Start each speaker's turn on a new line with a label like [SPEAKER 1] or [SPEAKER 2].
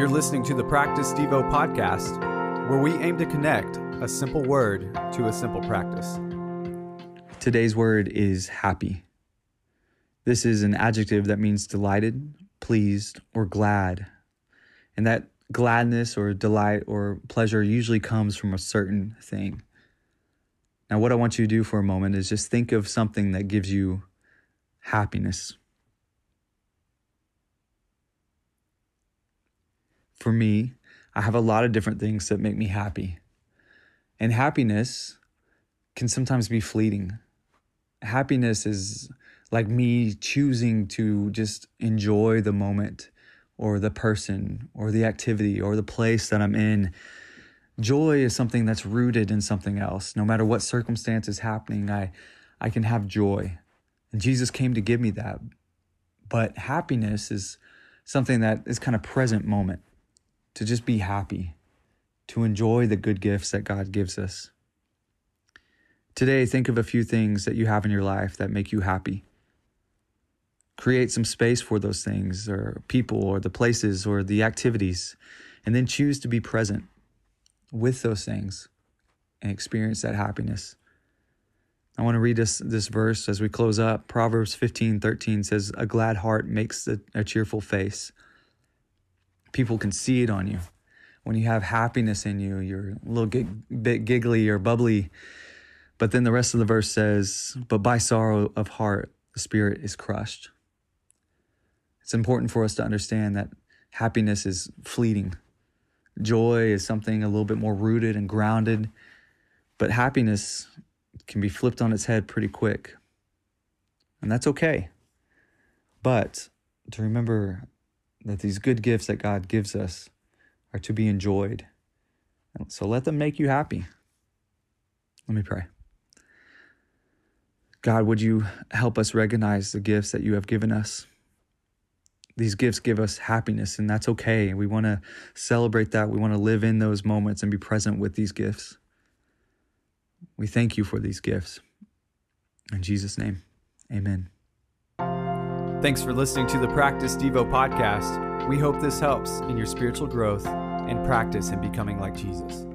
[SPEAKER 1] You're listening to the Practice Devo podcast, where we aim to connect a simple word to a simple practice.
[SPEAKER 2] Today's word is happy. This is an adjective that means delighted, pleased, or glad. And that gladness or delight or pleasure usually comes from a certain thing. Now, what I want you to do for a moment is just think of something that gives you happiness. For me, I have a lot of different things that make me happy. And happiness can sometimes be fleeting. Happiness is like me choosing to just enjoy the moment or the person or the activity or the place that I'm in. Joy is something that's rooted in something else. No matter what circumstance is happening, I, I can have joy. And Jesus came to give me that. But happiness is something that is kind of present moment to just be happy, to enjoy the good gifts that God gives us. Today, think of a few things that you have in your life that make you happy. Create some space for those things, or people, or the places, or the activities, and then choose to be present with those things and experience that happiness. I want to read this, this verse as we close up. Proverbs 15 13 says, A glad heart makes a, a cheerful face. People can see it on you. When you have happiness in you, you're a little bit giggly or bubbly. But then the rest of the verse says, But by sorrow of heart, the spirit is crushed. It's important for us to understand that happiness is fleeting. Joy is something a little bit more rooted and grounded, but happiness can be flipped on its head pretty quick. And that's okay. But to remember that these good gifts that God gives us are to be enjoyed. So let them make you happy. Let me pray. God, would you help us recognize the gifts that you have given us? These gifts give us happiness, and that's okay. We want to celebrate that. We want to live in those moments and be present with these gifts. We thank you for these gifts. In Jesus' name, amen.
[SPEAKER 1] Thanks for listening to the Practice Devo podcast. We hope this helps in your spiritual growth and practice in becoming like Jesus.